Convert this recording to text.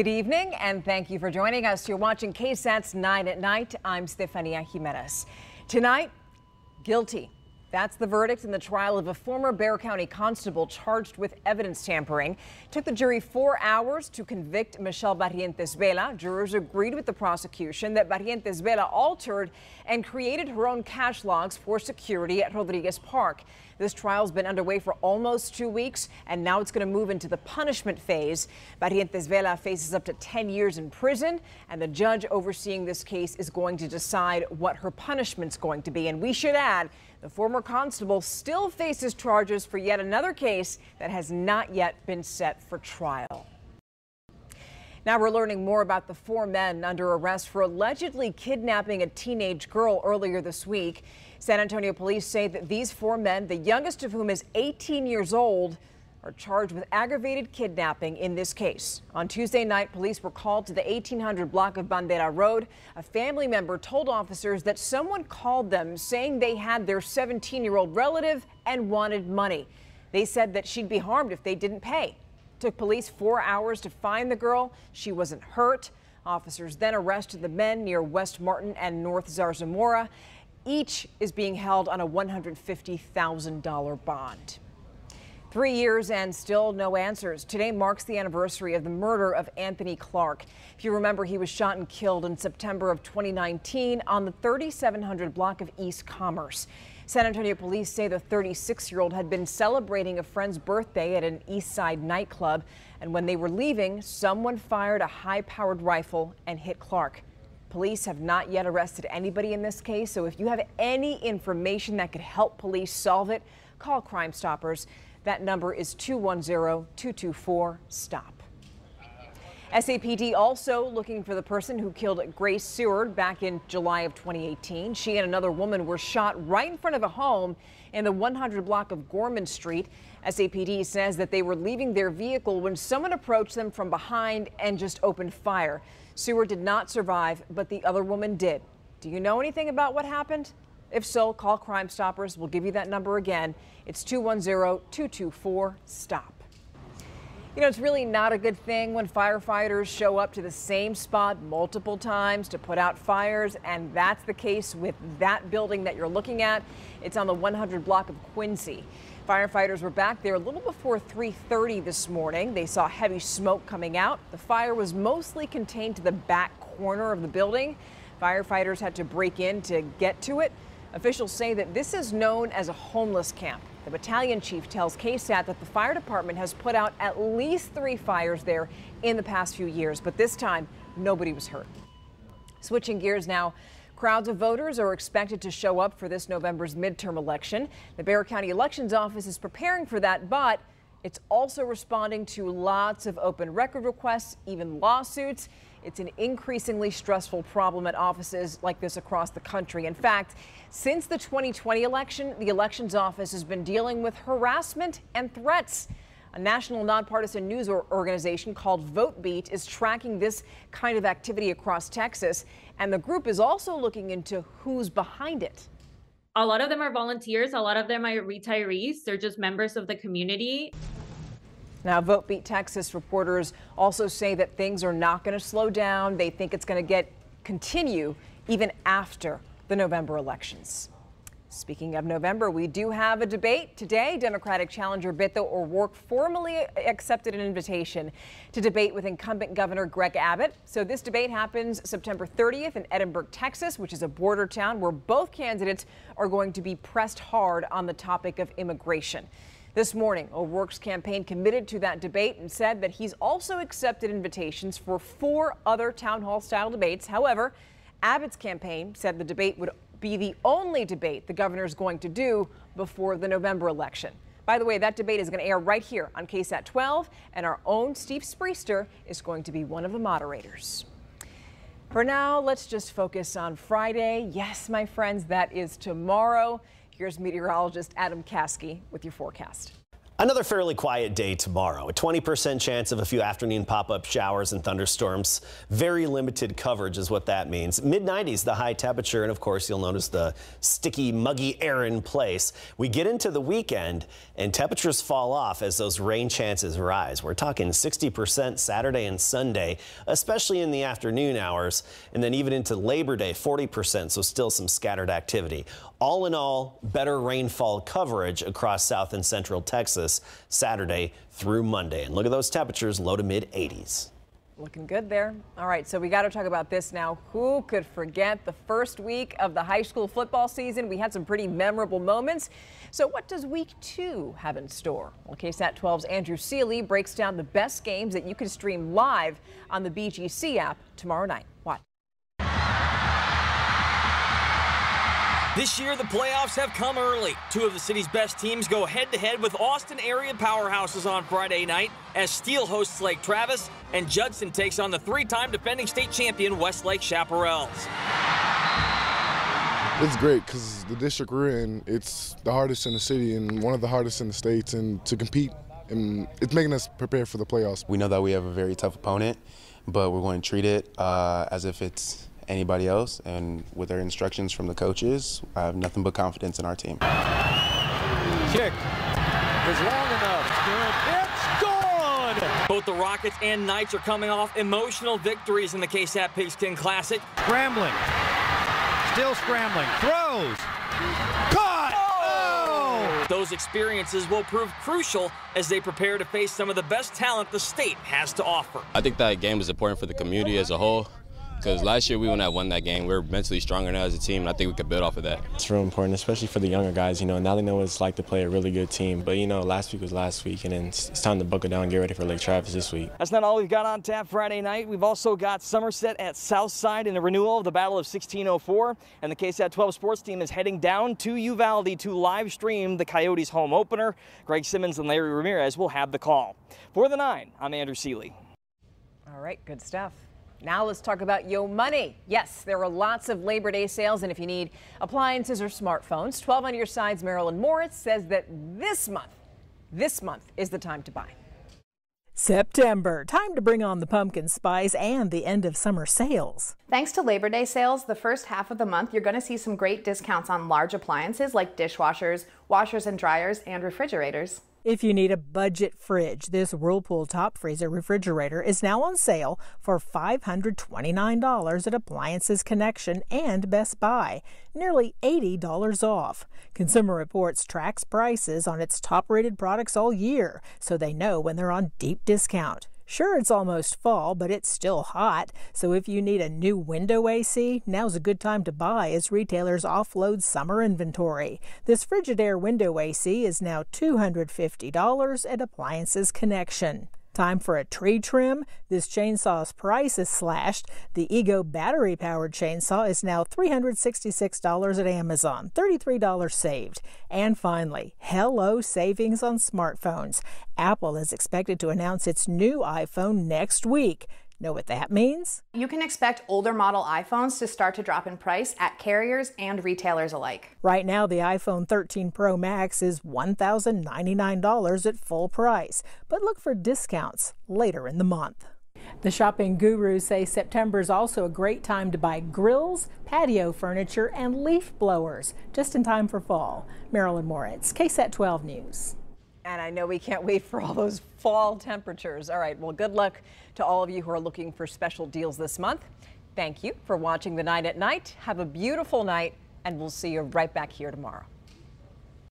Good evening and thank you for joining us. You're watching KSAT's 9 at Night. I'm Stephania Jimenez. Tonight, guilty. That's the verdict in the trial of a former Bexar County constable charged with evidence tampering. It took the jury four hours to convict Michelle Barrientes Vela. Jurors agreed with the prosecution that Barrientes Vela altered and created her own cash logs for security at Rodriguez Park. This trial's been underway for almost two weeks, and now it's going to move into the punishment phase. Barrientes Vela faces up to 10 years in prison, and the judge overseeing this case is going to decide what her punishment's going to be. And we should add, the former constable still faces charges for yet another case that has not yet been set for trial. Now we're learning more about the four men under arrest for allegedly kidnapping a teenage girl earlier this week. San Antonio police say that these four men, the youngest of whom is 18 years old, are charged with aggravated kidnapping in this case. On Tuesday night, police were called to the 1800 block of Bandera Road. A family member told officers that someone called them saying they had their 17 year old relative and wanted money. They said that she'd be harmed if they didn't pay. It Took police four hours to find the girl. She wasn't hurt. Officers then arrested the men near West Martin and North Zarzamora. Each is being held on a $150,000 bond. Three years and still no answers. Today marks the anniversary of the murder of Anthony Clark. If you remember, he was shot and killed in September of 2019 on the 3700 block of East Commerce. San Antonio police say the 36 year old had been celebrating a friend's birthday at an East Side nightclub. And when they were leaving, someone fired a high powered rifle and hit Clark. Police have not yet arrested anybody in this case, so if you have any information that could help police solve it, call Crime Stoppers. That number is 210 224 STOP. SAPD also looking for the person who killed Grace Seward back in July of 2018. She and another woman were shot right in front of a home in the 100 block of Gorman Street. SAPD says that they were leaving their vehicle when someone approached them from behind and just opened fire. Seward did not survive, but the other woman did. Do you know anything about what happened? If so, call Crime Stoppers. We'll give you that number again. It's 210 224 STOP. You know, it's really not a good thing when firefighters show up to the same spot multiple times to put out fires, and that's the case with that building that you're looking at. It's on the 100 block of Quincy. Firefighters were back there a little before 3:30 this morning. They saw heavy smoke coming out. The fire was mostly contained to the back corner of the building. Firefighters had to break in to get to it. Officials say that this is known as a homeless camp. The battalion chief tells KSAT that the fire department has put out at least three fires there in the past few years, but this time nobody was hurt. Switching gears now. Crowds of voters are expected to show up for this November's midterm election. The Bexar County Elections Office is preparing for that, but it's also responding to lots of open record requests, even lawsuits. It's an increasingly stressful problem at offices like this across the country. In fact, since the 2020 election, the elections office has been dealing with harassment and threats. A national nonpartisan news organization called VoteBeat is tracking this kind of activity across Texas, and the group is also looking into who's behind it. A lot of them are volunteers, a lot of them are retirees, they're just members of the community. Now, VoteBeat Texas reporters also say that things are not going to slow down. They think it's going to get continue even after the November elections. Speaking of November, we do have a debate today. Democratic challenger Beto O'Rourke formally accepted an invitation to debate with incumbent Governor Greg Abbott. So this debate happens September 30th in Edinburg, Texas, which is a border town where both candidates are going to be pressed hard on the topic of immigration. This morning, O'Rourke's campaign committed to that debate and said that he's also accepted invitations for four other town hall style debates. However, Abbott's campaign said the debate would be the only debate the governor is going to do before the November election. By the way, that debate is going to air right here on KSAT 12, and our own Steve Spriester is going to be one of the moderators. For now, let's just focus on Friday. Yes, my friends, that is tomorrow. Here's meteorologist Adam Caskey with your forecast. Another fairly quiet day tomorrow. A 20% chance of a few afternoon pop-up showers and thunderstorms. Very limited coverage is what that means. Mid 90s, the high temperature, and of course, you'll notice the sticky, muggy air in place. We get into the weekend and temperatures fall off as those rain chances rise. We're talking 60% Saturday and Sunday, especially in the afternoon hours, and then even into Labor Day, 40%, so still some scattered activity. All in all, better rainfall coverage across south and central Texas Saturday through Monday. And look at those temperatures, low to mid 80s. Looking good there. All right, so we got to talk about this now. Who could forget the first week of the high school football season? We had some pretty memorable moments. So what does week two have in store? Well, KSAT 12's Andrew Seely breaks down the best games that you can stream live on the BGC app tomorrow night. Watch. This year, the playoffs have come early. Two of the city's best teams go head to head with Austin area powerhouses on Friday night as Steele hosts Lake Travis and Judson takes on the three time defending state champion Westlake Chaparrals. It's great because the district we're in, it's the hardest in the city and one of the hardest in the states, and to compete, and it's making us prepare for the playoffs. We know that we have a very tough opponent, but we're going to treat it uh, as if it's anybody else. And with their instructions from the coaches, I have nothing but confidence in our team. Kick is long enough. It's gone! Both the Rockets and Knights are coming off emotional victories in the KSAT Pigskin Classic. Scrambling. Still scrambling. Throws. Caught! Oh! Those experiences will prove crucial as they prepare to face some of the best talent the state has to offer. I think that game is important for the community as a whole because last year we wouldn't have won that game. We are mentally stronger now as a team, and I think we could build off of that. It's real important, especially for the younger guys. You know, now they know what it's like to play a really good team. But you know, last week was last week, and then it's time to buckle down and get ready for Lake Travis this week. That's not all we've got on tap Friday night. We've also got Somerset at Southside in the renewal of the Battle of 1604, and the KSAT 12 sports team is heading down to Uvalde to live stream the Coyotes home opener. Greg Simmons and Larry Ramirez will have the call. For the nine, I'm Andrew Seely. All right, good stuff. Now let's talk about Yo Money. Yes, there are lots of Labor Day sales, and if you need appliances or smartphones, 12 on your sides, Marilyn Moritz says that this month, this month is the time to buy. September, time to bring on the pumpkin spice and the end of summer sales. Thanks to Labor Day sales, the first half of the month, you're going to see some great discounts on large appliances like dishwashers, washers and dryers, and refrigerators. If you need a budget fridge, this Whirlpool top freezer refrigerator is now on sale for $529 at Appliances Connection and Best Buy, nearly $80 off. Consumer Reports tracks prices on its top rated products all year, so they know when they're on deep discount. Sure, it's almost fall, but it's still hot. So if you need a new window AC, now's a good time to buy as retailers offload summer inventory. This Frigidaire window AC is now $250 at Appliances Connection. Time for a tree trim. This chainsaw's price is slashed. The Ego battery powered chainsaw is now $366 at Amazon, $33 saved. And finally, hello savings on smartphones. Apple is expected to announce its new iPhone next week. Know what that means? You can expect older model iPhones to start to drop in price at carriers and retailers alike. Right now, the iPhone 13 Pro Max is $1,099 at full price, but look for discounts later in the month. The shopping gurus say September is also a great time to buy grills, patio furniture, and leaf blowers, just in time for fall. Marilyn Moritz, KSAT 12 News. And I know we can't wait for all those fall temperatures. All right, well, good luck to all of you who are looking for special deals this month. Thank you for watching the 9 at Night. Have a beautiful night, and we'll see you right back here tomorrow.